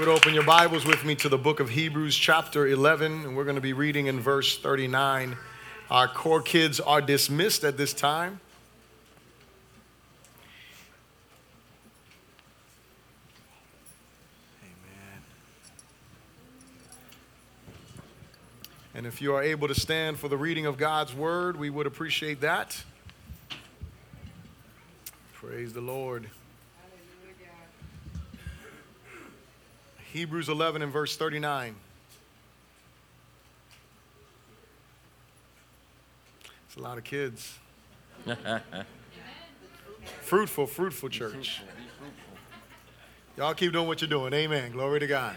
would open your Bibles with me to the book of Hebrews, chapter 11, and we're going to be reading in verse 39. Our core kids are dismissed at this time. Amen. And if you are able to stand for the reading of God's word, we would appreciate that. Praise the Lord. Hebrews 11 and verse 39. It's a lot of kids. fruitful, fruitful church. Y'all keep doing what you're doing. Amen. Glory to God.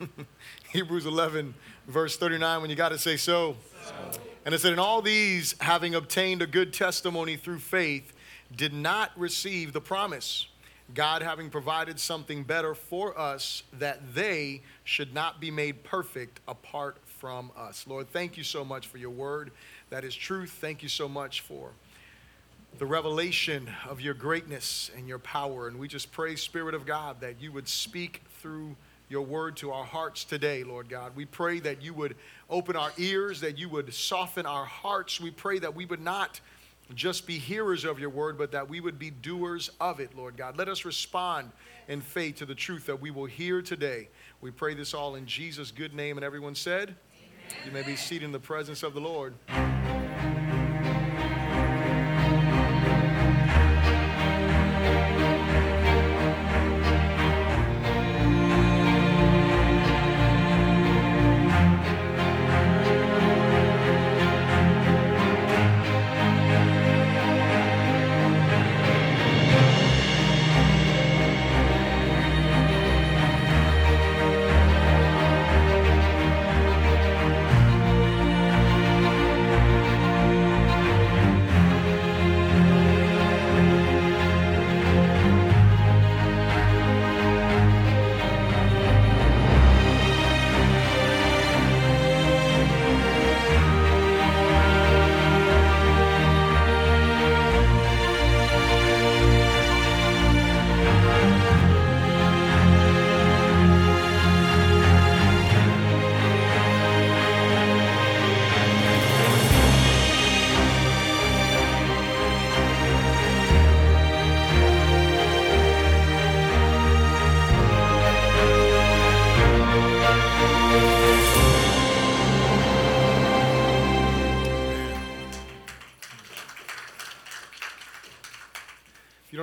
Hebrews 11, verse 39, when you got to say so. so. And it said, In all these, having obtained a good testimony through faith, did not receive the promise. God having provided something better for us that they should not be made perfect apart from us. Lord, thank you so much for your word. That is truth. Thank you so much for the revelation of your greatness and your power. And we just pray, Spirit of God, that you would speak through your word to our hearts today, Lord God. We pray that you would open our ears, that you would soften our hearts. We pray that we would not just be hearers of your word, but that we would be doers of it, Lord God. Let us respond in faith to the truth that we will hear today. We pray this all in Jesus' good name. And everyone said, Amen. You may be seated in the presence of the Lord.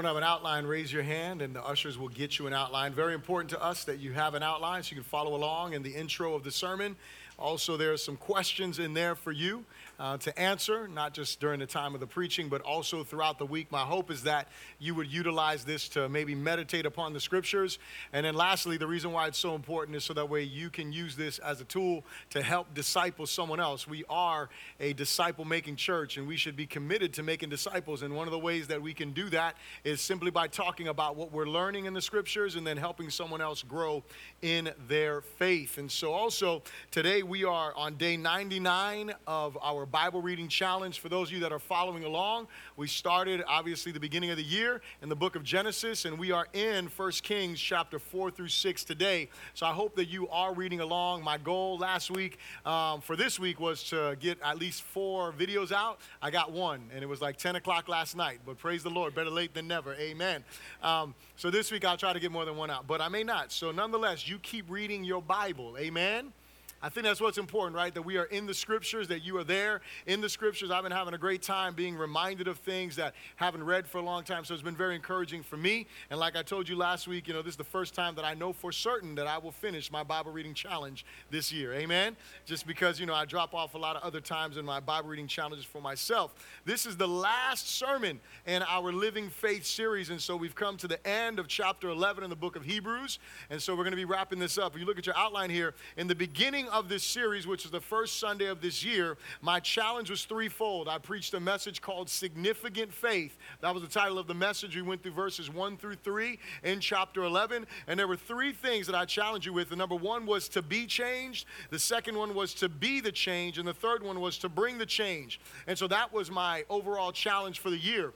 Outline, raise your hand and the ushers will get you an outline. Very important to us that you have an outline so you can follow along in the intro of the sermon. Also, there are some questions in there for you uh, to answer, not just during the time of the preaching, but also throughout the week. My hope is that you would utilize this to maybe meditate upon the scriptures. And then, lastly, the reason why it's so important is so that way you can use this as a tool to help disciple someone else. We are a disciple making church, and we should be committed to making disciples. And one of the ways that we can do that is simply by talking about what we're learning in the scriptures and then helping someone else grow in their faith. And so, also, today we are on day 99 of our Bible reading challenge. For those of you that are following along, we started obviously the beginning of the year in the book of Genesis, and we are in 1 Kings chapter 4 through 6 today. So I hope that you are reading along. My goal last week um, for this week was to get at least four videos out. I got one, and it was like 10 o'clock last night, but praise the Lord, better late than never. Amen. Um, so this week I'll try to get more than one out, but I may not. So nonetheless, you keep reading your Bible. Amen. I think that's what's important, right? That we are in the scriptures, that you are there in the scriptures. I've been having a great time being reminded of things that haven't read for a long time. So it's been very encouraging for me. And like I told you last week, you know, this is the first time that I know for certain that I will finish my Bible reading challenge this year. Amen. Just because, you know, I drop off a lot of other times in my Bible reading challenges for myself. This is the last sermon in our Living Faith series. And so we've come to the end of chapter 11 in the book of Hebrews. And so we're going to be wrapping this up. If you look at your outline here, in the beginning of this series, which is the first Sunday of this year, my challenge was threefold. I preached a message called Significant Faith. That was the title of the message. We went through verses 1 through 3 in chapter 11. And there were three things that I challenged you with. The number one was to be changed, the second one was to be the change, and the third one was to bring the change. And so that was my overall challenge for the year.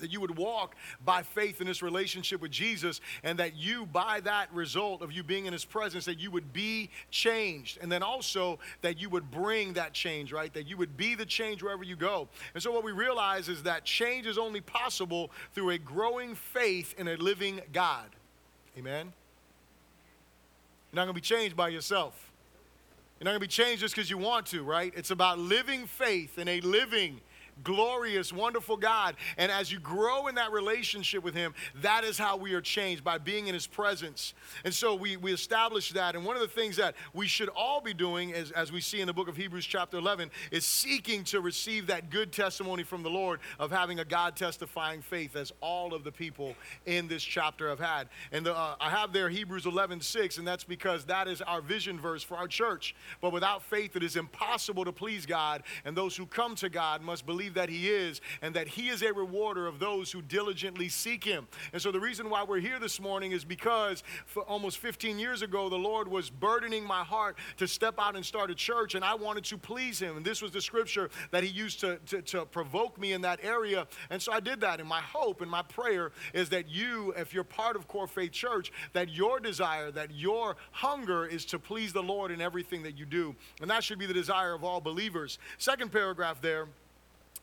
That you would walk by faith in this relationship with Jesus, and that you, by that result of you being in His presence, that you would be changed. And then also that you would bring that change, right? That you would be the change wherever you go. And so what we realize is that change is only possible through a growing faith in a living God. Amen? You're not going to be changed by yourself. You're not going to be changed just because you want to, right? It's about living faith in a living glorious, wonderful God. And as you grow in that relationship with Him, that is how we are changed by being in His presence. And so we, we establish that. And one of the things that we should all be doing, is, as we see in the book of Hebrews, chapter 11, is seeking to receive that good testimony from the Lord of having a God testifying faith, as all of the people in this chapter have had. And the, uh, I have there Hebrews 11, 6, and that's because that is our vision verse for our church. But without faith, it is impossible to please God, and those who come to God must believe believe that He is, and that He is a rewarder of those who diligently seek Him. And so, the reason why we're here this morning is because for almost 15 years ago, the Lord was burdening my heart to step out and start a church, and I wanted to please Him. And this was the scripture that He used to, to, to provoke me in that area. And so, I did that. And my hope and my prayer is that you, if you're part of Core Faith Church, that your desire, that your hunger is to please the Lord in everything that you do. And that should be the desire of all believers. Second paragraph there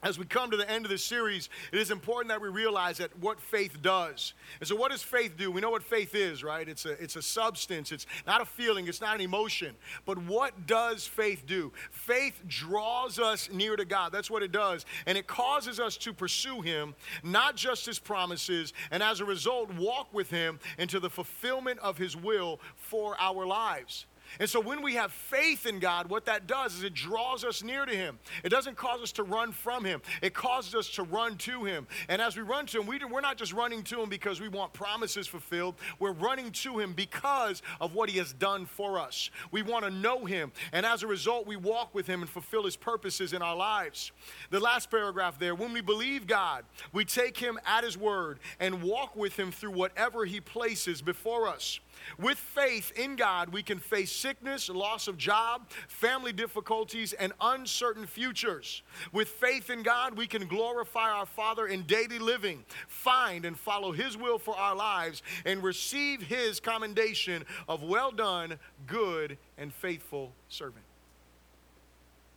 as we come to the end of this series, it is important that we realize that what faith does. And so, what does faith do? We know what faith is, right? It's a, it's a substance, it's not a feeling, it's not an emotion. But what does faith do? Faith draws us near to God. That's what it does. And it causes us to pursue Him, not just His promises, and as a result, walk with Him into the fulfillment of His will for our lives. And so when we have faith in God, what that does is it draws us near to Him. It doesn't cause us to run from Him, it causes us to run to Him. And as we run to Him, we, we're not just running to Him because we want promises fulfilled, we're running to Him because of what He has done for us. We want to know Him. And as a result, we walk with Him and fulfill His purposes in our lives. The last paragraph there when we believe God, we take Him at His word and walk with Him through whatever He places before us. With faith in God, we can face sickness, loss of job, family difficulties, and uncertain futures. With faith in God, we can glorify our Father in daily living, find and follow His will for our lives, and receive His commendation of well done, good, and faithful servant.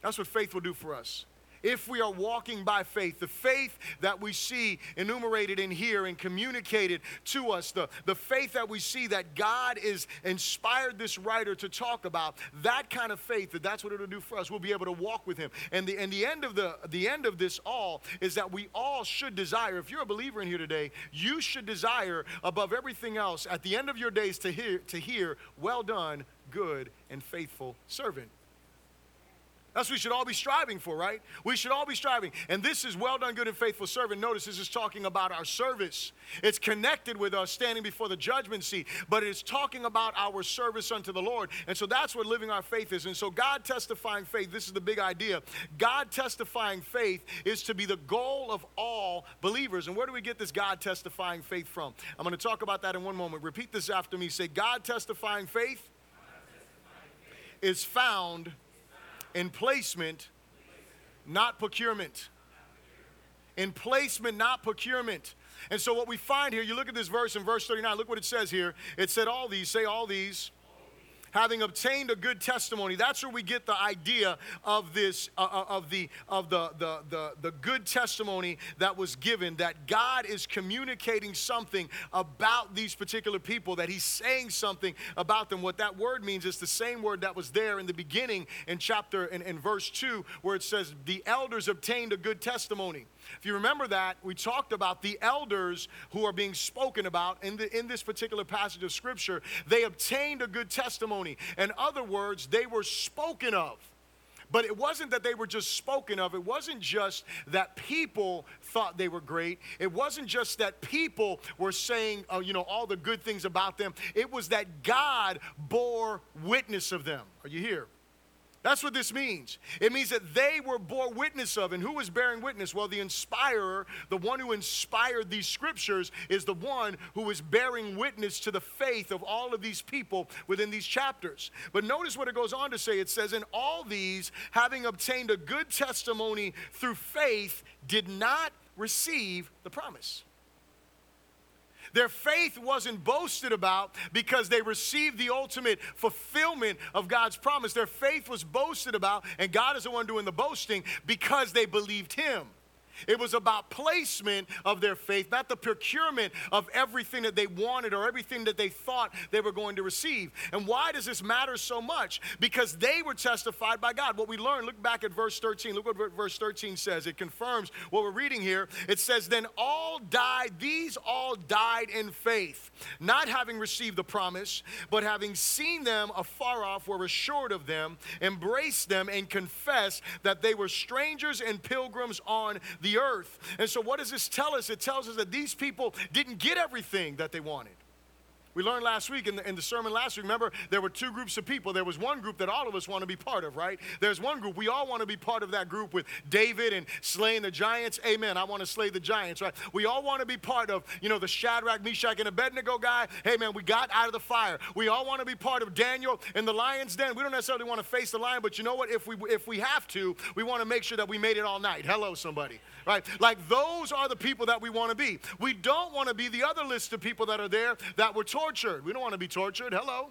That's what faith will do for us if we are walking by faith, the faith that we see enumerated in here and communicated to us, the, the faith that we see that God is inspired this writer to talk about, that kind of faith, that that's what it'll do for us. We'll be able to walk with him. And the, and the end of the, the end of this all is that we all should desire, if you're a believer in here today, you should desire above everything else at the end of your days to hear, to hear, well done, good and faithful servant. That's what we should all be striving for, right? We should all be striving. And this is well done, good and faithful servant. Notice this is talking about our service. It's connected with us standing before the judgment seat, but it's talking about our service unto the Lord. And so that's what living our faith is. And so God testifying faith, this is the big idea. God testifying faith is to be the goal of all believers. And where do we get this God testifying faith from? I'm going to talk about that in one moment. Repeat this after me. Say, God testifying faith, God testifying faith. is found in placement, not procurement. In placement, not procurement. And so, what we find here, you look at this verse in verse 39, look what it says here. It said, All these, say all these having obtained a good testimony. That's where we get the idea of this, uh, uh, of, the, of the, the, the, the good testimony that was given, that God is communicating something about these particular people, that He's saying something about them. What that word means is the same word that was there in the beginning in chapter, in, in verse 2, where it says, The elders obtained a good testimony. If you remember that, we talked about the elders who are being spoken about in, the, in this particular passage of Scripture. They obtained a good testimony. In other words, they were spoken of. But it wasn't that they were just spoken of. It wasn't just that people thought they were great. It wasn't just that people were saying, uh, you know, all the good things about them. It was that God bore witness of them. Are you here? That's what this means. It means that they were bore witness of. And who was bearing witness? Well, the inspirer, the one who inspired these scriptures, is the one who is bearing witness to the faith of all of these people within these chapters. But notice what it goes on to say it says, In all these, having obtained a good testimony through faith, did not receive the promise. Their faith wasn't boasted about because they received the ultimate fulfillment of God's promise. Their faith was boasted about, and God is the one doing the boasting because they believed Him. It was about placement of their faith, not the procurement of everything that they wanted or everything that they thought they were going to receive. And why does this matter so much? Because they were testified by God. What we learned, look back at verse 13. Look what verse 13 says. It confirms what we're reading here. It says, Then all died, these all died in faith, not having received the promise, but having seen them afar off, were assured of them, embraced them, and confessed that they were strangers and pilgrims on the earth. And so, what does this tell us? It tells us that these people didn't get everything that they wanted. We learned last week in the, in the sermon last week, remember, there were two groups of people. There was one group that all of us want to be part of, right? There's one group, we all want to be part of that group with David and slaying the giants. Amen. I want to slay the giants, right? We all want to be part of, you know, the Shadrach, Meshach, and Abednego guy. Hey, man, we got out of the fire. We all want to be part of Daniel in the lion's den. We don't necessarily want to face the lion, but you know what? If we, if we have to, we want to make sure that we made it all night. Hello, somebody right? Like those are the people that we want to be. We don't want to be the other list of people that are there that were tortured. We don't want to be tortured. Hello.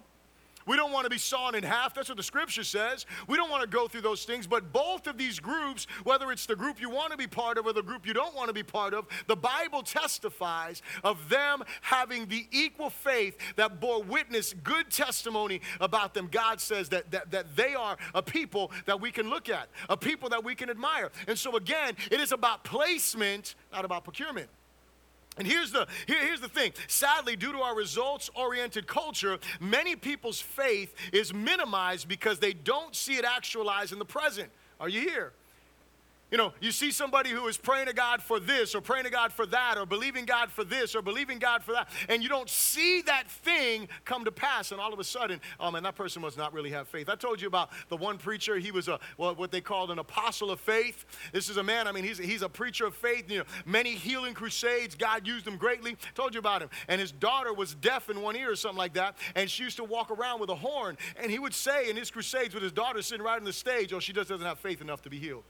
We don't want to be sawn in half. That's what the scripture says. We don't want to go through those things. But both of these groups, whether it's the group you want to be part of or the group you don't want to be part of, the Bible testifies of them having the equal faith that bore witness, good testimony about them. God says that, that, that they are a people that we can look at, a people that we can admire. And so, again, it is about placement, not about procurement. And here's the, here, here's the thing. Sadly, due to our results oriented culture, many people's faith is minimized because they don't see it actualized in the present. Are you here? You know, you see somebody who is praying to God for this or praying to God for that or believing God for this or believing God for that, and you don't see that thing come to pass, and all of a sudden, oh man, that person must not really have faith. I told you about the one preacher, he was a well, what they called an apostle of faith. This is a man, I mean, he's, he's a preacher of faith, you know, many healing crusades, God used him greatly. told you about him. And his daughter was deaf in one ear or something like that, and she used to walk around with a horn, and he would say in his crusades with his daughter sitting right on the stage, oh, she just doesn't have faith enough to be healed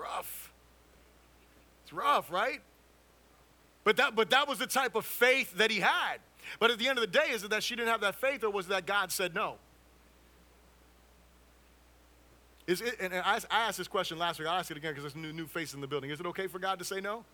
rough. It's rough, right? But that, but that was the type of faith that he had. But at the end of the day, is it that she didn't have that faith or was it that God said no? Is it, and I, asked this question last week. I'll ask it again because there's new, new face in the building. Is it okay for God to say no?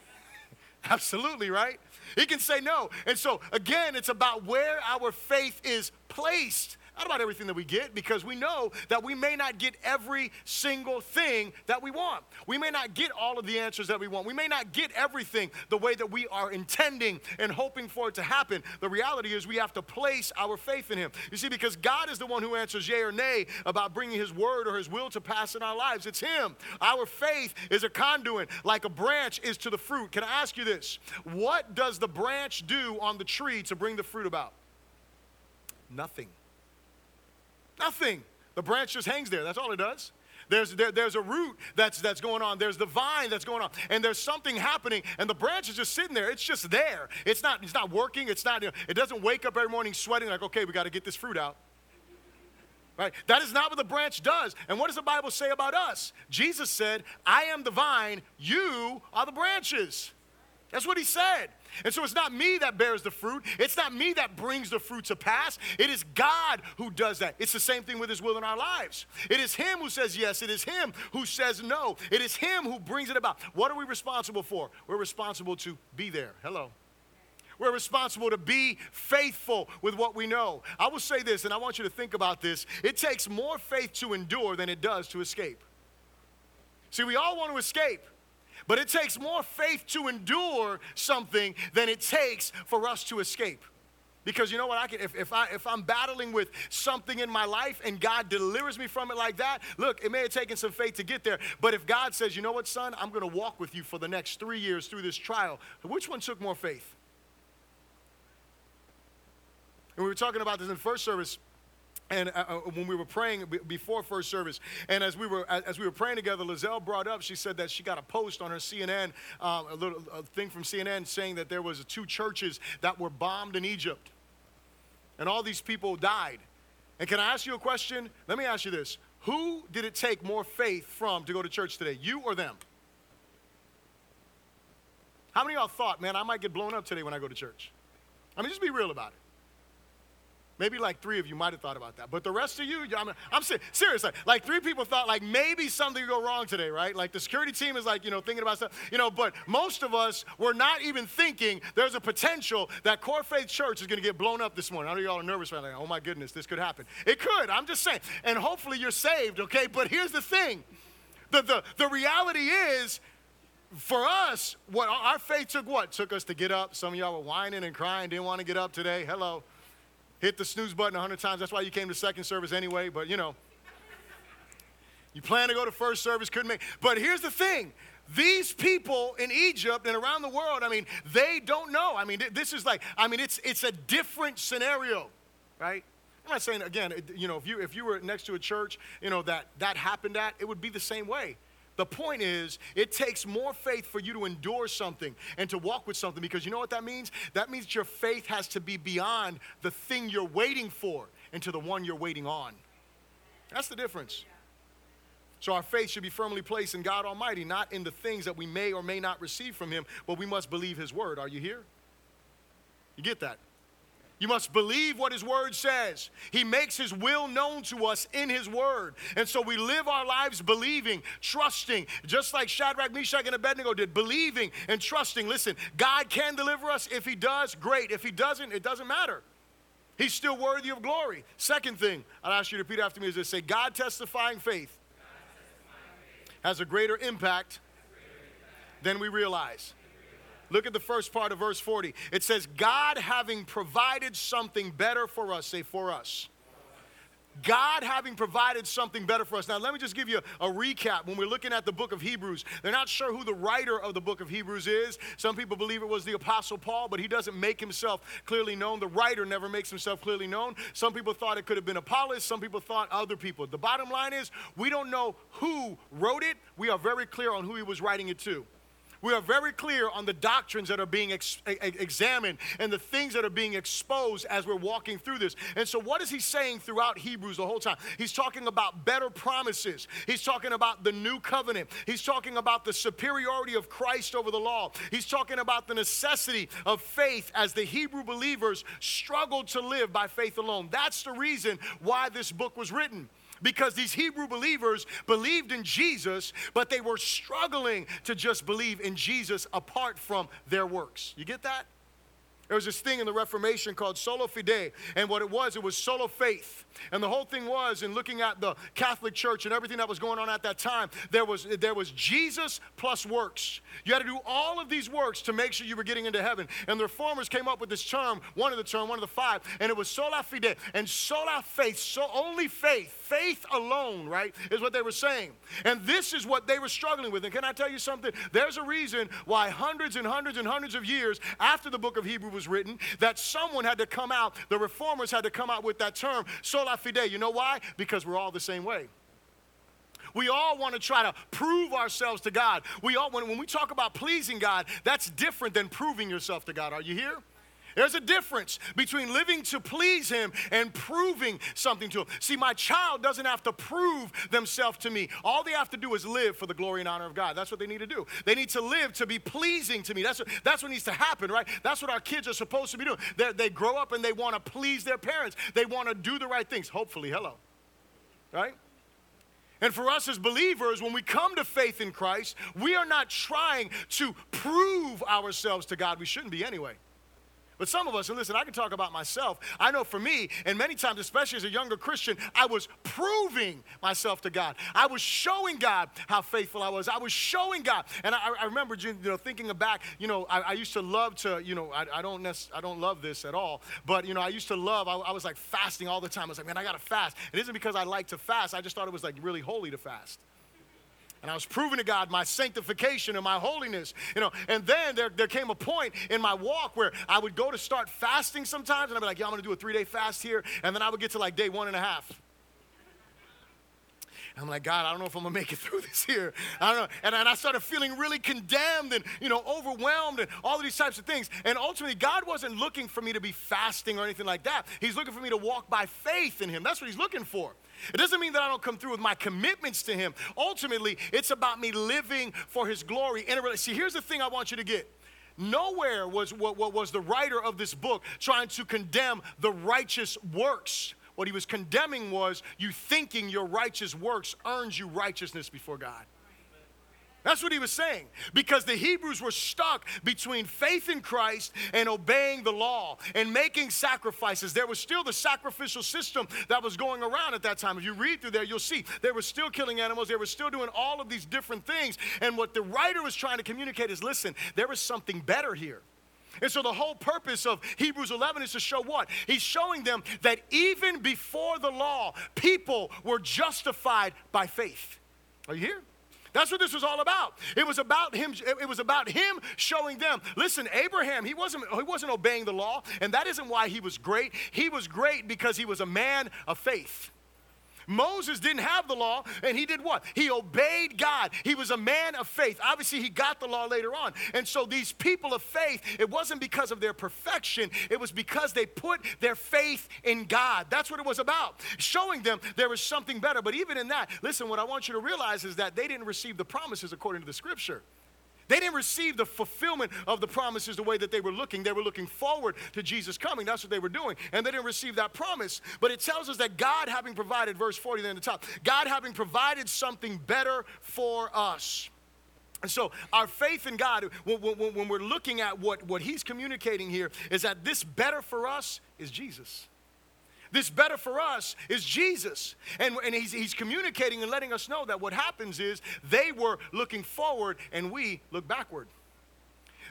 Absolutely, right? He can say no. And so, again, it's about where our faith is placed not about everything that we get, because we know that we may not get every single thing that we want. We may not get all of the answers that we want. We may not get everything the way that we are intending and hoping for it to happen. The reality is we have to place our faith in Him. You see, because God is the one who answers yea or nay about bringing His word or His will to pass in our lives. It's Him. Our faith is a conduit, like a branch is to the fruit. Can I ask you this? What does the branch do on the tree to bring the fruit about? Nothing. Nothing. The branch just hangs there. That's all it does. There's, there, there's a root that's, that's going on. There's the vine that's going on. And there's something happening. And the branch is just sitting there. It's just there. It's not, it's not working. It's not, you know, it doesn't wake up every morning sweating like, okay, we got to get this fruit out. Right? That is not what the branch does. And what does the Bible say about us? Jesus said, I am the vine, you are the branches. That's what he said. And so it's not me that bears the fruit. It's not me that brings the fruit to pass. It is God who does that. It's the same thing with His will in our lives. It is Him who says yes. It is Him who says no. It is Him who brings it about. What are we responsible for? We're responsible to be there. Hello. We're responsible to be faithful with what we know. I will say this, and I want you to think about this. It takes more faith to endure than it does to escape. See, we all want to escape. But it takes more faith to endure something than it takes for us to escape. Because you know what? I can if, if I if I'm battling with something in my life and God delivers me from it like that, look, it may have taken some faith to get there. But if God says, you know what, son, I'm gonna walk with you for the next three years through this trial, which one took more faith? And we were talking about this in first service and uh, uh, when we were praying before first service, and as we were as we were praying together, Lizelle brought up. She said that she got a post on her CNN, um, a little a thing from CNN saying that there was two churches that were bombed in Egypt, and all these people died. And can I ask you a question? Let me ask you this: Who did it take more faith from to go to church today, you or them? How many of y'all thought, man, I might get blown up today when I go to church? I mean, just be real about it. Maybe like three of you might have thought about that. But the rest of you, I'm, I'm serious. Like, like three people thought like maybe something could go wrong today, right? Like the security team is like, you know, thinking about stuff, you know, but most of us were not even thinking there's a potential that Core Faith Church is going to get blown up this morning. I know y'all are nervous right now. Oh my goodness, this could happen. It could. I'm just saying. And hopefully you're saved, okay? But here's the thing. The, the, the reality is for us, what our faith took what? Took us to get up. Some of y'all were whining and crying, didn't want to get up today. Hello hit the snooze button 100 times. That's why you came to second service anyway, but you know. You plan to go to first service, couldn't make. But here's the thing these people in Egypt and around the world, I mean, they don't know. I mean, this is like, I mean, it's, it's a different scenario, right? I'm not saying, again, you know, if you, if you were next to a church, you know, that that happened at, it would be the same way. The point is, it takes more faith for you to endure something and to walk with something because you know what that means? That means your faith has to be beyond the thing you're waiting for and to the one you're waiting on. That's the difference. So our faith should be firmly placed in God Almighty, not in the things that we may or may not receive from Him, but we must believe His word. Are you here? You get that? You must believe what His Word says. He makes His will known to us in His Word. And so we live our lives believing, trusting, just like Shadrach, Meshach, and Abednego did, believing and trusting. Listen, God can deliver us. If He does, great. If He doesn't, it doesn't matter. He's still worthy of glory. Second thing I'll ask you to repeat after me is this say, God testifying faith, has a greater impact than we realize. Look at the first part of verse 40. It says, God having provided something better for us, say, for us. God having provided something better for us. Now, let me just give you a, a, recap. When we're looking at the book of Hebrews, they're not sure who the writer of the book of Hebrews is. Some people believe it was the Apostle Paul, but he doesn't make himself clearly known. The writer never makes himself clearly known. Some people thought it could have been Apollos, some people thought other people. The bottom line is, we don't know who wrote it. We are very clear on who he was writing it to we are very clear on the doctrines that are being ex- examined and the things that are being exposed as we're walking through this. And so, what is he saying throughout Hebrews the whole time? He's talking about better promises, he's talking about the new covenant, he's talking about the superiority of Christ over the law, he's talking about the necessity of faith as the Hebrew believers struggled to live by faith alone. That's the reason why this book was written because these Hebrew believers believed in Jesus, but they were struggling to just believe in Jesus apart from their works. You get that? There was this thing in the Reformation called sola fide, and what it was, it was solo faith. And the whole thing was, in looking at the Catholic Church and everything that was going on at that time, there was, there was Jesus plus works. You had to do all of these works to make sure you were getting into heaven. And the reformers came up with this term, one of the term, one of the five, and it was sola fide. And sola faith, so only faith, faith alone, right, is what they were saying. And this is what they were struggling with. And can I tell you something? There's a reason why hundreds and hundreds and hundreds of years after the book of Hebrew was written that someone had to come out, the reformers had to come out with that term, sola fide. You know why? Because we're all the same way. We all want to try to prove ourselves to God. We all, when, when we talk about pleasing God, that's different than proving yourself to God. Are you here? There's a difference between living to please Him and proving something to Him. See, my child doesn't have to prove themselves to me. All they have to do is live for the glory and honor of God. That's what they need to do. They need to live to be pleasing to me. That's what, that's what needs to happen, right? That's what our kids are supposed to be doing. They're, they grow up and they want to please their parents, they want to do the right things. Hopefully, hello. Right? And for us as believers, when we come to faith in Christ, we are not trying to prove ourselves to God. We shouldn't be anyway. But some of us, and listen, I can talk about myself. I know for me, and many times, especially as a younger Christian, I was proving myself to God. I was showing God how faithful I was. I was showing God. And I, I remember, you know, thinking back, you know, I, I, used to love to, you know, I, I don't nec- I don't love this at all, but, you know, I used to love, I, I was like fasting all the time. I was like, man, I got to fast. It isn't because I like to fast. I just thought it was like really holy to fast. And I was proving to God my sanctification and my holiness, you know. And then there, there came a point in my walk where I would go to start fasting sometimes, and I'd be like, yeah, I'm gonna do a three day fast here. And then I would get to like day one and a half. I'm like, God, I don't know if I'm gonna make it through this here. I don't know. And, and I started feeling really condemned and, you know, overwhelmed and all of these types of things. And ultimately, God wasn't looking for me to be fasting or anything like that. He's looking for me to walk by faith in Him. That's what He's looking for. It doesn't mean that I don't come through with my commitments to Him. Ultimately, it's about me living for His glory. In a, see, here's the thing I want you to get. Nowhere was what, what was the writer of this book trying to condemn the righteous works. What he was condemning was you thinking your righteous works earns you righteousness before God. That's what he was saying. Because the Hebrews were stuck between faith in Christ and obeying the law and making sacrifices. There was still the sacrificial system that was going around at that time. If you read through there, you'll see they were still killing animals, they were still doing all of these different things. And what the writer was trying to communicate is listen, there is something better here. And so the whole purpose of Hebrews 11 is to show what? He's showing them that even before the law, people were justified by faith. Are you here? That's what this was all about. It was about him, it was about him showing them. Listen, Abraham, he wasn't, he wasn't obeying the law, and that isn't why he was great. He was great because he was a man of faith. Moses didn't have the law, and he did what? He obeyed God. He was a man of faith. Obviously, he got the law later on. And so, these people of faith, it wasn't because of their perfection, it was because they put their faith in God. That's what it was about, showing them there was something better. But even in that, listen, what I want you to realize is that they didn't receive the promises according to the scripture. They didn't receive the fulfillment of the promises the way that they were looking. They were looking forward to Jesus coming. That's what they were doing. And they didn't receive that promise. But it tells us that God having provided, verse 40 there in the top, God having provided something better for us. And so, our faith in God, when, when, we're looking at what, what He's communicating here, is that this better for us is Jesus. This better for us is Jesus. And, and he's, he's communicating and letting us know that what happens is they were looking forward and we look backward.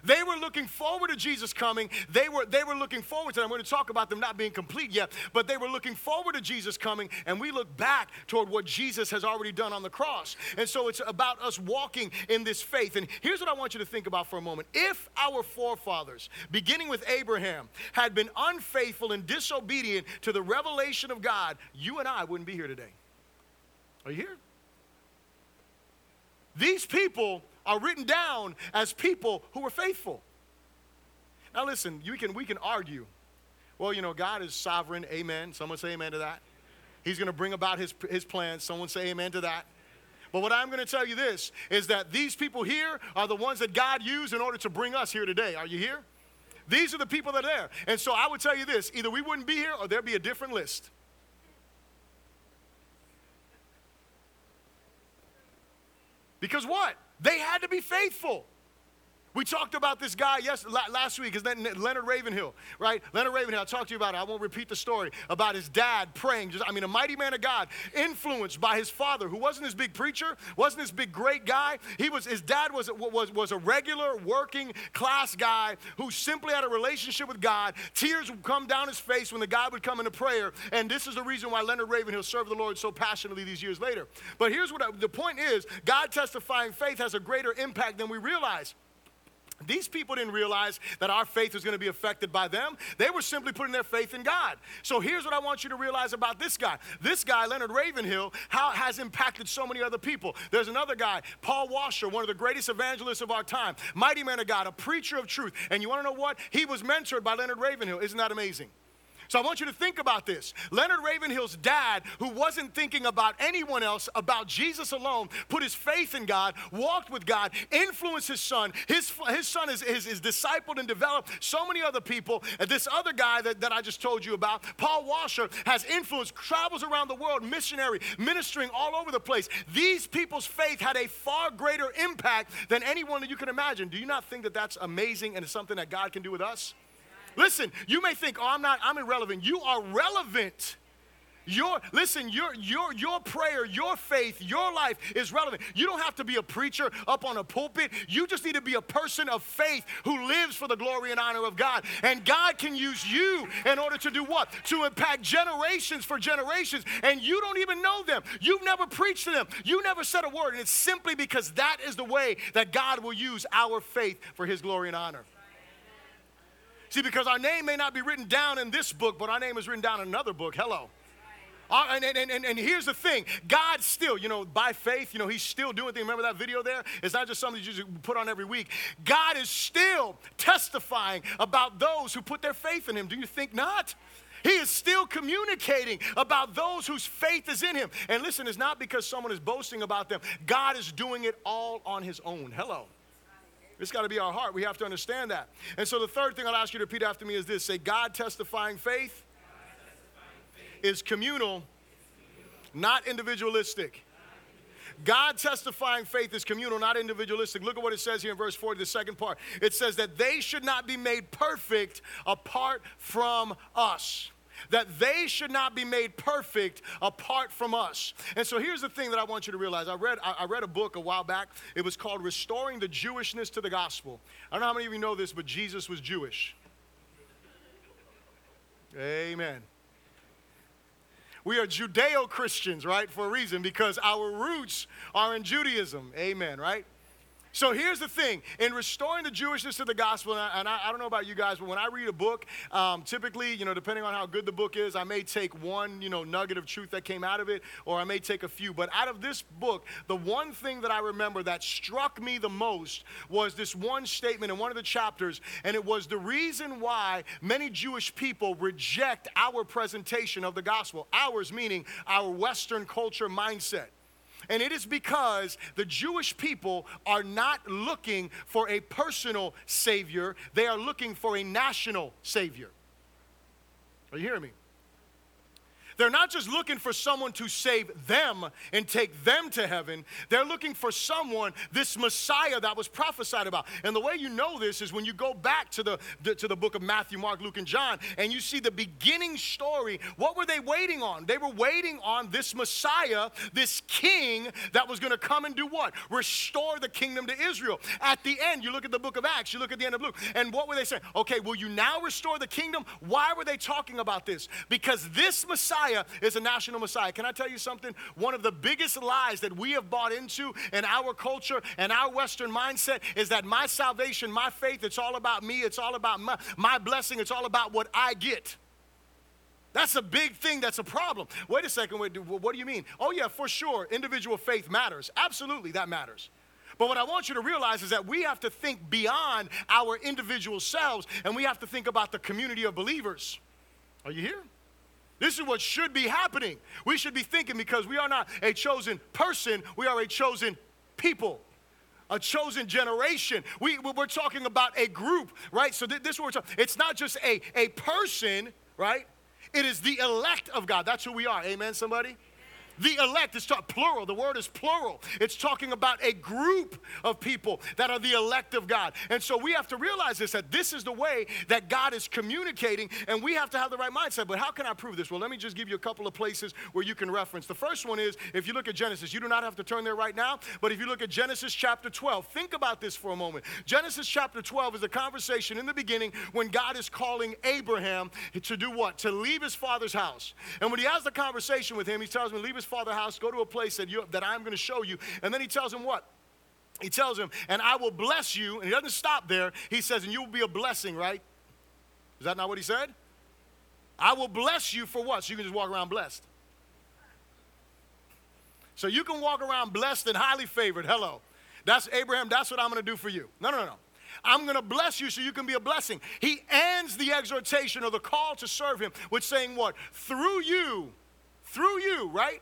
They were looking forward to Jesus coming. They were, they were looking forward to, I'm going to talk about them not being complete yet, but they were looking forward to Jesus coming, and we look back toward what Jesus has already done on the cross. And so it's about us walking in this faith. And here's what I want you to think about for a moment. If our forefathers, beginning with Abraham, had been unfaithful and disobedient to the revelation of God, you and I wouldn't be here today. Are you here? These people are written down as people who were faithful. Now, listen, you can, we can argue. Well, you know, God is sovereign. Amen. Someone say amen to that. He's going to bring about his, his plans. Someone say amen to that. But what I'm going to tell you this is that these people here are the ones that God used in order to bring us here today. Are you here? These are the people that are there. And so I would tell you this either we wouldn't be here or there'd be a different list. Because what? They had to be faithful. We talked about this guy yes, last week. Name Leonard Ravenhill, right? Leonard Ravenhill, I talked to you about it. I won't repeat the story about his dad praying. Just, I mean, a mighty man of God, influenced by his father, who wasn't this big preacher, wasn't this big great guy. He was, his dad was, was, was a regular working class guy who simply had a relationship with God. Tears would come down his face when the guy would come into prayer. And this is the reason why Leonard Ravenhill served the Lord so passionately these years later. But here's what I, the point is God testifying faith has a greater impact than we realize. These people didn't realize that our faith was going to be affected by them. They were simply putting their faith in God. So here's what I want you to realize about this guy. This guy, Leonard Ravenhill, how has impacted so many other people. There's another guy, Paul Washer, one of the greatest evangelists of our time, mighty man of God, a preacher of truth. And you want to know what? He was mentored by Leonard Ravenhill. Isn't that amazing? So I want you to think about this. Leonard Ravenhill's dad, who wasn't thinking about anyone else, about Jesus alone, put his faith in God, walked with God, influenced his son. His, his son is, is, is discipled and developed so many other people. This other guy that, that I just told you about, Paul Washer, has influence, travels around the world, missionary, ministering all over the place. These people's faith had a far greater impact than anyone that you can imagine. Do you not think that that's amazing and something that God can do with us? Listen, you may think, oh, I'm not, I'm irrelevant. You are relevant. Your listen, your your your prayer, your faith, your life is relevant. You don't have to be a preacher up on a pulpit. You just need to be a person of faith who lives for the glory and honor of God. And God can use you in order to do what? To impact generations for generations. And you don't even know them. You've never preached to them. You never said a word. And it's simply because that is the way that God will use our faith for his glory and honor. See, because our name may not be written down in this book, but our name is written down in another book. Hello. Uh, and, and, and, and here's the thing God still, you know, by faith, you know, He's still doing things. Remember that video there? It's not just something you just put on every week. God is still testifying about those who put their faith in Him. Do you think not? He is still communicating about those whose faith is in Him. And listen, it's not because someone is boasting about them, God is doing it all on His own. Hello. It's got to be our heart. We have to understand that. And so the third thing I'll ask you to repeat after me is this say, God testifying faith is communal, not individualistic. God testifying faith is communal, not individualistic. Look at what it says here in verse 40, the second part. It says that they should not be made perfect apart from us. That they should not be made perfect apart from us. And so here's the thing that I want you to realize. I read, I read a book a while back. It was called Restoring the Jewishness to the Gospel. I don't know how many of you know this, but Jesus was Jewish. Amen. We are Judeo Christians, right, for a reason, because our roots are in Judaism. Amen, right? So here's the thing in restoring the Jewishness to the gospel, and I, and I, I don't know about you guys, but when I read a book, um, typically, you know, depending on how good the book is, I may take one, you know, nugget of truth that came out of it, or I may take a few. But out of this book, the one thing that I remember that struck me the most was this one statement in one of the chapters, and it was the reason why many Jewish people reject our presentation of the gospel, ours meaning our Western culture mindset. And it is because the Jewish people are not looking for a personal Savior, they are looking for a national Savior. Are you hearing me? They're not just looking for someone to save them and take them to heaven. They're looking for someone, this Messiah that was prophesied about. And the way you know this is when you go back to the, the, to the book of Matthew, Mark, Luke, and John, and you see the beginning story. What were they waiting on? They were waiting on this Messiah, this king that was going to come and do what? Restore the kingdom to Israel. At the end, you look at the book of Acts, you look at the end of Luke, and what were they saying? Okay, will you now restore the kingdom? Why were they talking about this? Because this Messiah Messiah is a national Messiah. Can I tell you something? One of the biggest lies that we have bought into in our culture and our Western mindset is that my salvation, my faith, it's all about me, it's all about my, my blessing, it's all about what I get. That's a big thing. That's a problem. Wait a second. Wait, what do you mean? Oh, yeah, for sure. Individual faith matters. Absolutely, that matters. But what I want you to realize is that we have to think beyond our individual selves and we have to think about the community of believers. Are you here? This is what should be happening. We should be thinking because we are not a chosen person, we are a chosen people. A chosen generation. We, we're talking about a group, right? So this is what we're talking. It's not just a, a person, right? It is the elect of God. That's who we are. Amen, somebody? The elect talk, plural. The word is plural. It's talking about a group of people that are the elect of God. And so we have to realize this that this is the way that God is communicating, and we have to have the right mindset. But how can I prove this? Well, let me just give you a couple of places where you can reference. The first one is if you look at Genesis, you do not have to turn there right now, but if you look at Genesis chapter 12, think about this for a moment. Genesis chapter 12 is a conversation in the beginning when God is calling Abraham to do what? To leave his father's house. And when he has the conversation with him, he tells him, Leave his his father's house, go to a place that, you, that I'm going to show you. And then he tells him what? He tells him, and I will bless you. And he doesn't stop there. He says, and you will be a blessing, right? Is that not what he said? I will bless you for what? So you can just walk around blessed. So you can walk around blessed and highly favored. Hello. That's Abraham, that's what I'm going to do for you. No, no, no, no. I'm going to bless you so you can be a blessing. He ends the exhortation or the call to serve him with saying what? Through you, through you, right?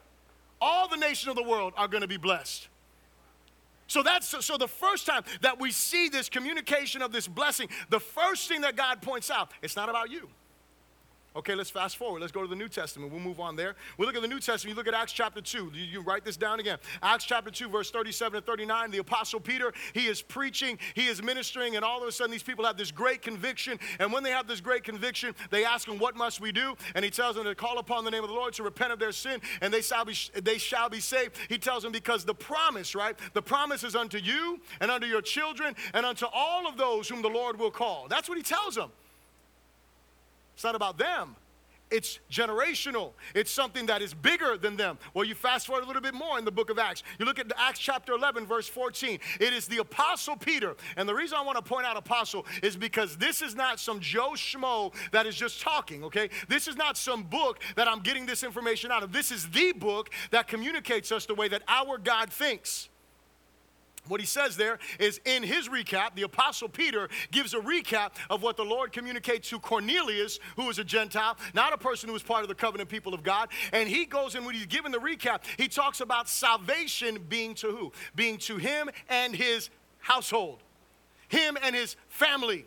All the nations of the world are going to be blessed. So that's so the first time that we see this communication of this blessing, the first thing that God points out, it's not about you. Okay, let's fast forward. Let's go to the New Testament. We'll move on there. We look at the New Testament. You look at Acts chapter 2. You, you, write this down again. Acts chapter 2, verse 37 to 39. The Apostle Peter, he is preaching, he is ministering, and all of a sudden these people have this great conviction. And when they have this great conviction, they ask him, What must we do? And he tells them to call upon the name of the Lord to repent of their sin, and they shall be, they shall be saved. He tells them, Because the promise, right? The promise is unto you and unto your children and unto all of those whom the Lord will call. That's what he tells them. It's not about them, it's generational. It's something that is bigger than them. Well, you fast forward a little bit more in the book of Acts. You look at Acts chapter 11, verse 14. It is the apostle Peter. And the reason I want to point out apostle is because this is not some Joe Schmo that is just talking, okay? This is not some book that I'm getting this information out of. This is the book that communicates us the way that our God thinks. What he says there is in his recap, the Apostle Peter gives a recap of what the Lord communicates to Cornelius, who was a Gentile, not a person who was part of the covenant people of God. And he goes in when he's given the recap, he talks about salvation being to who? Being to him and his household, him and his family.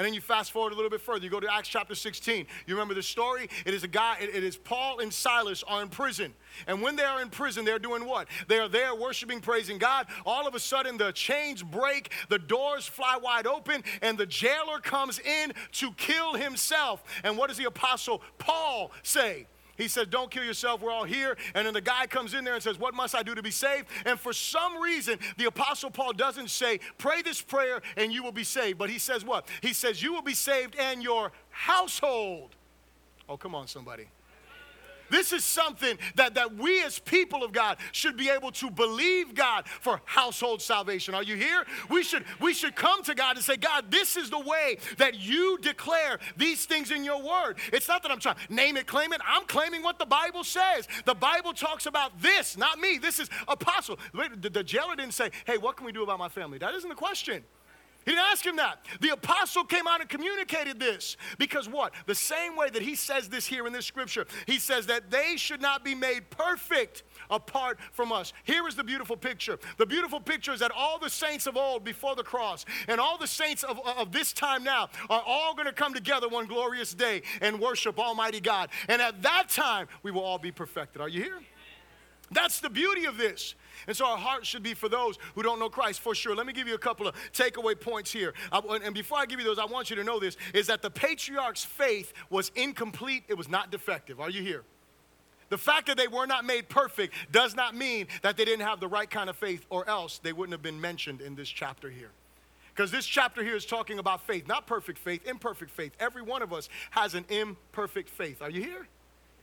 And then you fast forward a little bit further. You go to Acts chapter 16. You remember the story? It is a guy, it, it is Paul and Silas are in prison. And when they are in prison, they're doing what? They are there worshiping, praising God. All of a sudden, the chains break, the doors fly wide open, and the jailer comes in to kill himself. And what does the apostle Paul say? He says, Don't kill yourself, we're all here. And then the guy comes in there and says, What must I do to be saved? And for some reason, the Apostle Paul doesn't say, Pray this prayer and you will be saved. But he says, What? He says, You will be saved and your household. Oh, come on, somebody. This is something that, that we as people of God should be able to believe God for household salvation. Are you here? We should, we should come to God and say, God, this is the way that you declare these things in your word. It's not that I'm trying name it, claim it. I'm claiming what the Bible says. The Bible talks about this, not me. This is apostle. The, the jailer didn't say, hey, what can we do about my family? That isn't the question. He didn't ask him that. The apostle came out and communicated this. Because what? The same way that he says this here in this scripture, he says that they should not be made perfect apart from us. Here is the beautiful picture. The beautiful picture is that all the saints of old before the cross and all the saints of, of this time now are all going to come together one glorious day and worship Almighty God. And at that time, we will all be perfected. Are you here? That's the beauty of this. And so our heart should be for those who don't know Christ for sure. Let me give you a couple of takeaway points here. and before I give you those, I want you to know this is that the patriarch's faith was incomplete, it was not defective. Are you here? The fact that they were not made perfect does not mean that they didn't have the right kind of faith, or else they wouldn't have been mentioned in this chapter here. Because this chapter here is talking about faith, not perfect faith, imperfect faith. Every one of us has an imperfect faith. Are you here?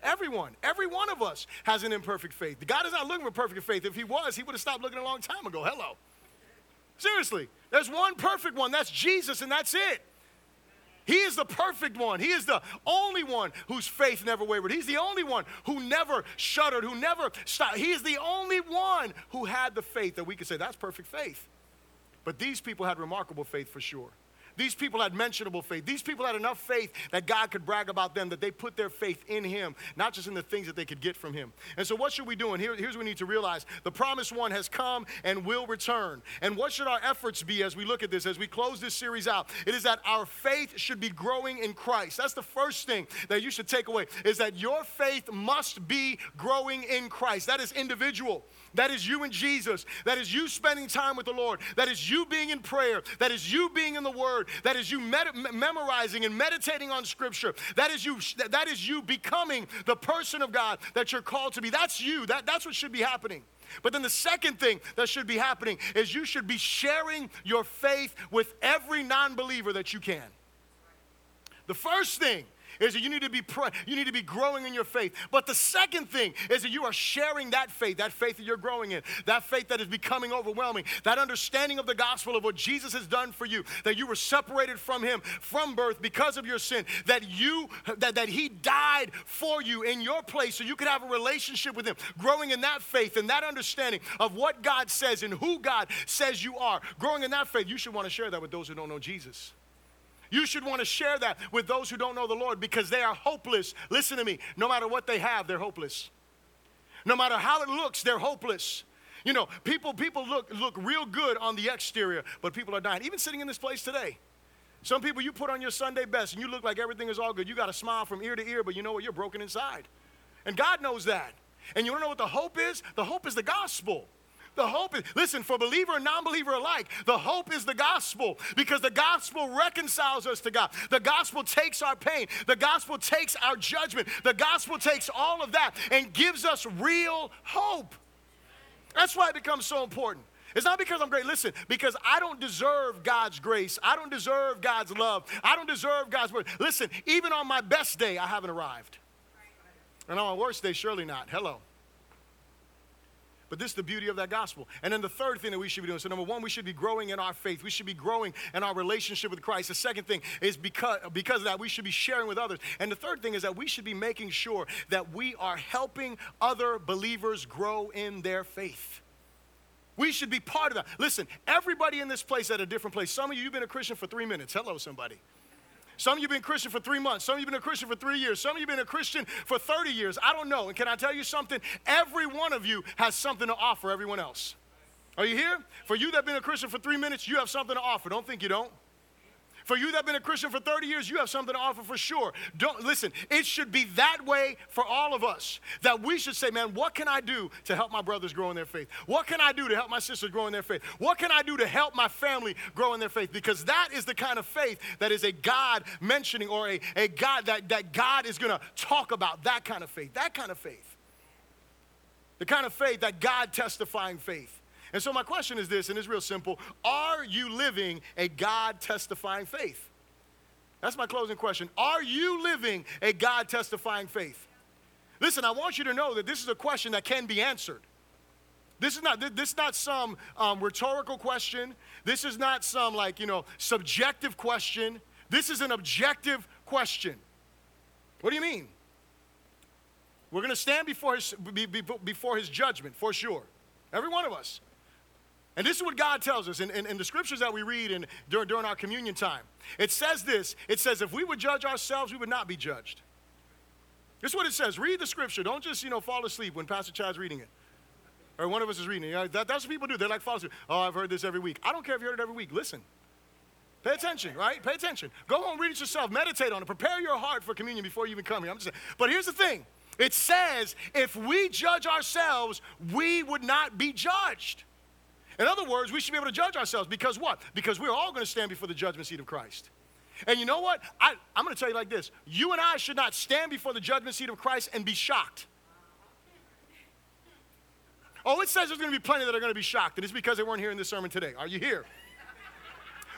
Everyone, every one of us has an imperfect faith. God is not looking for perfect faith. If He was, He would have stopped looking a long time ago. Hello. Seriously, there's one perfect one. That's Jesus, and that's it. He is the perfect one. He is the only one whose faith never wavered. He's the only one who never shuddered, who never stopped. He is the only one who had the faith that we could say that's perfect faith. But these people had remarkable faith for sure. These people had mentionable faith. These people had enough faith that God could brag about them, that they put their faith in Him, not just in the things that they could get from Him. And so, what should we do? And here, here's what we need to realize the promised one has come and will return. And what should our efforts be as we look at this, as we close this series out? It is that our faith should be growing in Christ. That's the first thing that you should take away, is that your faith must be growing in Christ. That is individual. That is you and Jesus. That is you spending time with the Lord. That is you being in prayer. That is you being in the Word. That is you med- memorizing and meditating on Scripture. That is you. That is you becoming the person of God that you're called to be. That's you. That, that's what should be happening. But then the second thing that should be happening is you should be sharing your faith with every non believer that you can. The first thing is that you need to be you need to be growing in your faith. But the second thing is that you are sharing that faith, that faith that you're growing in, that faith that is becoming overwhelming, that understanding of the gospel of what Jesus has done for you, that you were separated from him from birth because of your sin, that you that, that he died for you in your place so you could have a relationship with him, growing in that faith and that understanding of what God says and who God says you are. Growing in that faith, you should want to share that with those who don't know Jesus. You should want to share that with those who don't know the Lord because they are hopeless. Listen to me. No matter what they have, they're hopeless. No matter how it looks, they're hopeless. You know, people people look look real good on the exterior, but people are dying. Even sitting in this place today. Some people you put on your Sunday best and you look like everything is all good. You got a smile from ear to ear, but you know what? You're broken inside. And God knows that. And you to know what the hope is? The hope is the gospel. The hope is, listen, for believer and non believer alike, the hope is the gospel because the gospel reconciles us to God. The gospel takes our pain, the gospel takes our judgment, the gospel takes all of that and gives us real hope. That's why it becomes so important. It's not because I'm great. Listen, because I don't deserve God's grace. I don't deserve God's love. I don't deserve God's word. Listen, even on my best day, I haven't arrived. And on my worst day, surely not. Hello. But this is the beauty of that gospel. And then the third thing that we should be doing so, number one, we should be growing in our faith. We should be growing in our relationship with Christ. The second thing is because, because of that, we should be sharing with others. And the third thing is that we should be making sure that we are helping other believers grow in their faith. We should be part of that. Listen, everybody in this place at a different place. Some of you, you've been a Christian for three minutes. Hello, somebody. Some of you have been Christian for three months. Some of you have been a Christian for three years. Some of you have been a Christian for 30 years. I don't know. And can I tell you something? Every one of you has something to offer everyone else. Are you here? For you that have been a Christian for three minutes, you have something to offer. Don't think you don't. For you that have been a Christian for 30 years, you have something to offer for sure. Don't listen, it should be that way for all of us. That we should say, man, what can I do to help my brothers grow in their faith? What can I do to help my sisters grow in their faith? What can I do to help my family grow in their faith? Because that is the kind of faith that is a God mentioning or a, a God that, that God is gonna talk about. That kind of faith. That kind of faith. The kind of faith that God testifying faith. And so, my question is this, and it's real simple Are you living a God testifying faith? That's my closing question. Are you living a God testifying faith? Listen, I want you to know that this is a question that can be answered. This is not, this is not some um, rhetorical question. This is not some, like, you know, subjective question. This is an objective question. What do you mean? We're going to stand before his, before his judgment, for sure. Every one of us. And this is what God tells us in, in, in the scriptures that we read in, during, during our communion time. It says this it says, if we would judge ourselves, we would not be judged. This is what it says. Read the scripture. Don't just, you know, fall asleep when Pastor Chad's reading it. Or one of us is reading it. That, that's what people do. They like fall asleep. Oh, I've heard this every week. I don't care if you heard it every week. Listen. Pay attention, right? Pay attention. Go home, read it yourself, meditate on it, prepare your heart for communion before you even come here. I'm just saying. But here's the thing it says, if we judge ourselves, we would not be judged. In other words, we should be able to judge ourselves because what? Because we're all going to stand before the judgment seat of Christ. And you know what? I, am going to tell you like this you and I should not stand before the judgment seat of Christ and be shocked. Oh, it says there's going to be plenty that are going to be shocked, and it's because they weren't here in this sermon today. Are you here?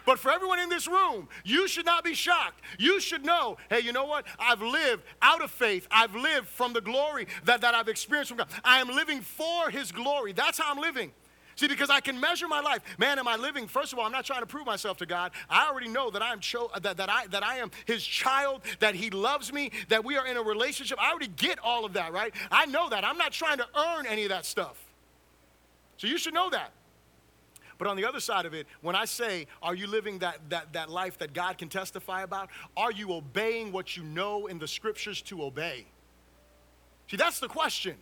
But for everyone in this room, you should not be shocked. You should know, hey, you know what? I've lived out of faith. I've lived from the glory that, that I've experienced from God. I am living for His glory. That's how I'm living. See, because I can measure my life. Man, am I living? First of all, I'm not trying to prove myself to God. I already know that I am cho- uh, that, that I that I am his child, that he loves me, that we are in a relationship. I already get all of that, right? I know that. I'm not trying to earn any of that stuff. So you should know that. But on the other side of it, when I say, are you living that, that, that life that God can testify about? Are you obeying what you know in the scriptures to obey? See, that's the question.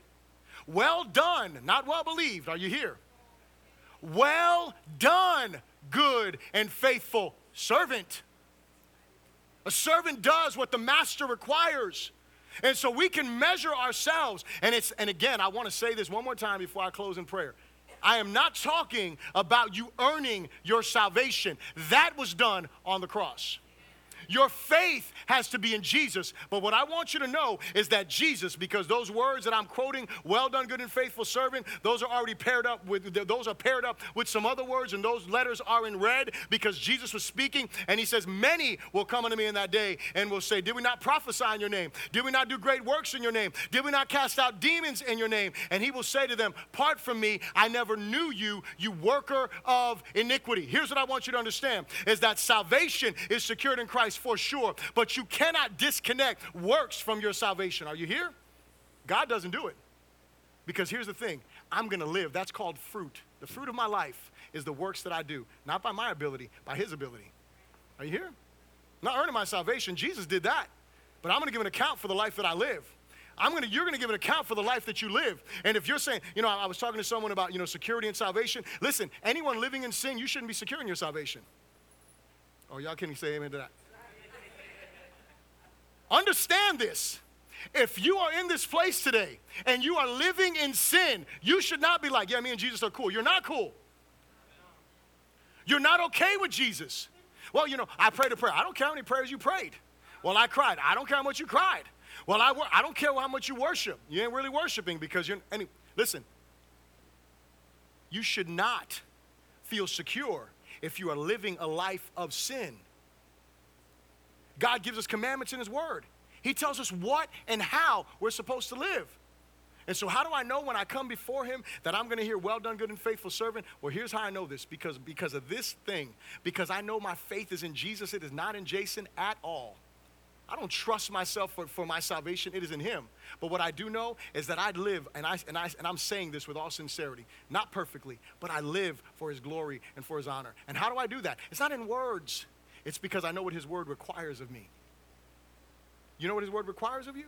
Well done, not well believed. Are you here? Well done, good and faithful servant. A servant does what the master requires. And so we can measure ourselves. And it's and again, I want to say this one more time before I close in prayer. I am not talking about you earning your salvation. That was done on the cross. Your faith has to be in Jesus. But what I want you to know is that Jesus, because those words that I'm quoting, well done, good and faithful servant, those are already paired up with those are paired up with some other words, and those letters are in red because Jesus was speaking, and he says, Many will come unto me in that day and will say, Did we not prophesy in your name? Did we not do great works in your name? Did we not cast out demons in your name? And he will say to them, Part from me, I never knew you, you worker of iniquity. Here's what I want you to understand is that salvation is secured in Christ for sure, but you cannot disconnect works from your salvation. Are you here? God doesn't do it. Because here's the thing I'm going to live. That's called fruit. The fruit of my life is the works that I do, not by my ability, by His ability. Are you here? I'm not earning my salvation. Jesus did that. But I'm going to give an account for the life that I live. I'm gonna, you're gonna give an account for the life that you live. And if you're saying, you know, I was talking to someone about, you know, security and salvation. Listen, anyone living in sin, you shouldn't be securing your salvation. Oh, y'all can say amen to that? Understand this. If you are in this place today and you are living in sin, you should not be like, yeah, me and Jesus are cool. You're not cool. You're not okay with Jesus. Well, you know, I prayed a prayer. I don't care how many prayers you prayed. Well, I cried. I don't care how much you cried. Well, I, I don't care how much you worship. You ain't really worshiping because you're, any, listen, you should not feel secure if you are living a life of sin. God gives us commandments in His Word. He tells us what and how we're supposed to live. And so, how do I know when I come before Him that I'm going to hear, Well done, good and faithful servant? Well, here's how I know this because, because of this thing, because I know my faith is in Jesus, it is not in Jason at all. I don't trust myself for, for my salvation, it is in Him. But what I do know is that I live, and, I, and, I, and I'm saying this with all sincerity, not perfectly, but I live for His glory and for His honor. And how do I do that? It's not in words, it's because I know what His word requires of me. You know what His word requires of you?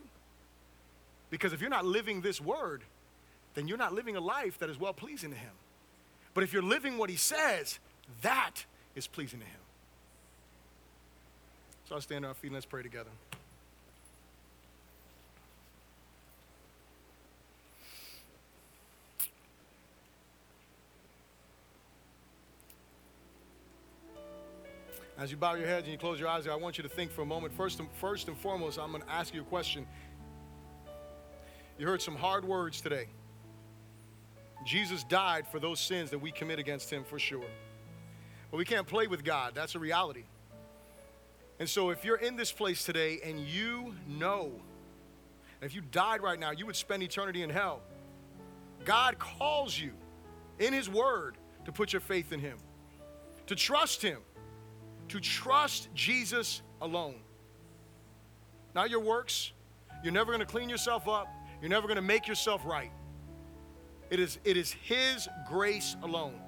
Because if you're not living this word, then you're not living a life that is well pleasing to Him. But if you're living what He says, that is pleasing to Him. So I'll stand on our feet and let's pray together. As you bow your heads and you close your eyes, I want you to think for a moment. First and, first and foremost, I'm going to ask you a question. You heard some hard words today. Jesus died for those sins that we commit against him for sure. But we can't play with God. That's a reality. And so, if you're in this place today and you know, if you died right now, you would spend eternity in hell, God calls you in His Word to put your faith in Him, to trust Him, to trust Jesus alone. Not your works. You're never going to clean yourself up, you're never going to make yourself right. It is, it is His grace alone.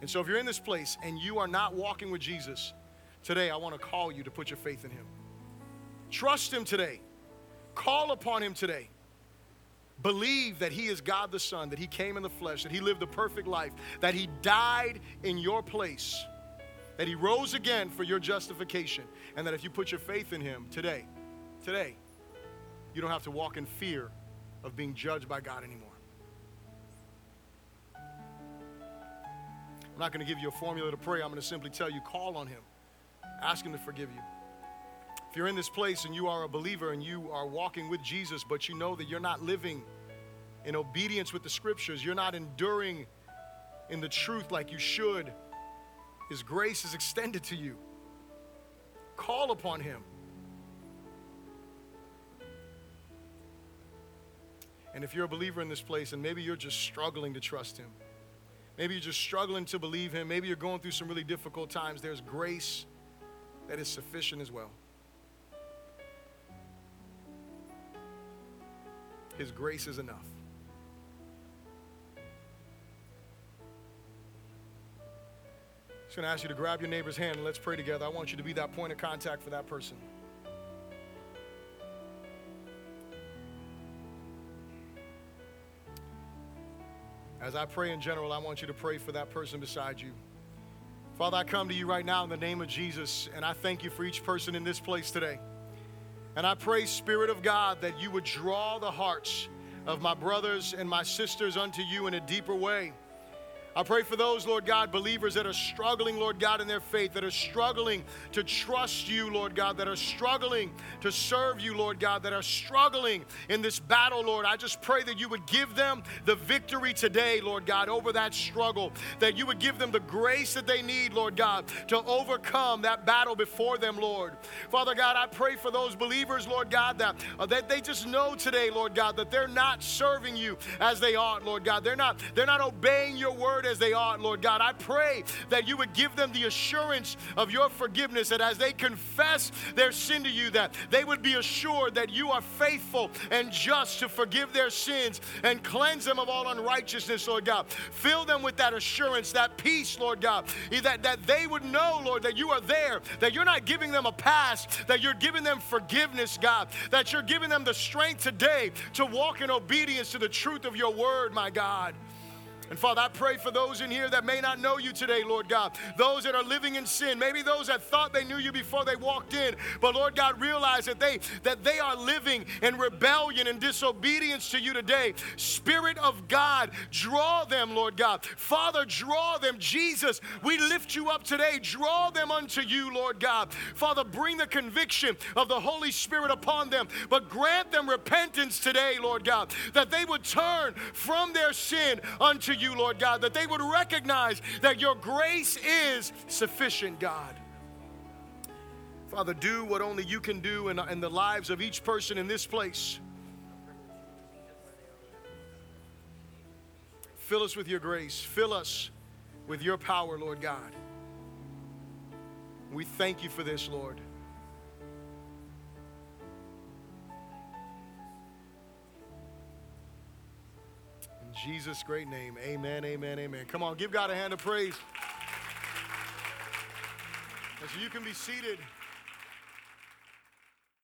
And so, if you're in this place and you are not walking with Jesus, Today, I want to call you to put your faith in Him. Trust Him today. Call upon Him today. Believe that He is God the Son, that He came in the flesh, that He lived a perfect life, that He died in your place, that He rose again for your justification, and that if you put your faith in Him today, today, you don't have to walk in fear of being judged by God anymore. I'm not going to give you a formula to pray. I'm going to simply tell you call on Him. Ask Him to forgive you. If you're in this place and you are a believer and you are walking with Jesus, but you know that you're not living in obedience with the scriptures, you're not enduring in the truth like you should, His grace is extended to you. Call upon Him. And if you're a believer in this place and maybe you're just struggling to trust Him, maybe you're just struggling to believe Him, maybe you're going through some really difficult times, there's grace that is sufficient as well. His grace is enough. Just going to ask you to grab your neighbor's hand and let's pray together. I want you to be that point of contact for that person. As I pray in general, I want you to pray for that person beside you. Father, I come to you right now in the name of Jesus, and I thank you for each person in this place today. And I pray, Spirit of God, that you would draw the hearts of my brothers and my sisters unto you in a deeper way. I pray for those, Lord God, believers that are struggling, Lord God, in their faith, that are struggling to trust you, Lord God, that are struggling to serve you, Lord God, that are struggling in this battle, Lord. I just pray that you would give them the victory today, Lord God, over that struggle, that you would give them the grace that they need, Lord God, to overcome that battle before them, Lord. Father God, I pray for those believers, Lord God, that, uh, that they just know today, Lord God, that they're not serving you as they ought, Lord God. They're not, they're not obeying your word as they ought, Lord God. I pray that you would give them the assurance of your forgiveness, that as they confess their sin to you, that they would be assured that you are faithful and just to forgive their sins and cleanse them of all unrighteousness, Lord God. Fill them with that assurance, that peace, Lord God, that, that they would know, Lord, that you are there, that you're not giving them a pass, that you're giving them forgiveness, God, that you're giving them the strength today to walk in obedience to the truth of your word, my God. And Father, I pray for those in here that may not know you today, Lord God. Those that are living in sin, maybe those that thought they knew you before they walked in, but Lord God, realize that they that they are living in rebellion and disobedience to you today. Spirit of God, draw them, Lord God. Father, draw them. Jesus, we lift you up today. Draw them unto you, Lord God. Father, bring the conviction of the Holy Spirit upon them, but grant them repentance today, Lord God, that they would turn from their sin unto you, Lord God, that they would recognize that your grace is sufficient, God. Father, do what only you can do in, in the lives of each person in this place. Fill us with your grace. Fill us with your power, Lord God. We thank you for this, Lord. Jesus' great name, amen, amen, amen. Come on, give God a hand of praise. So you can be seated.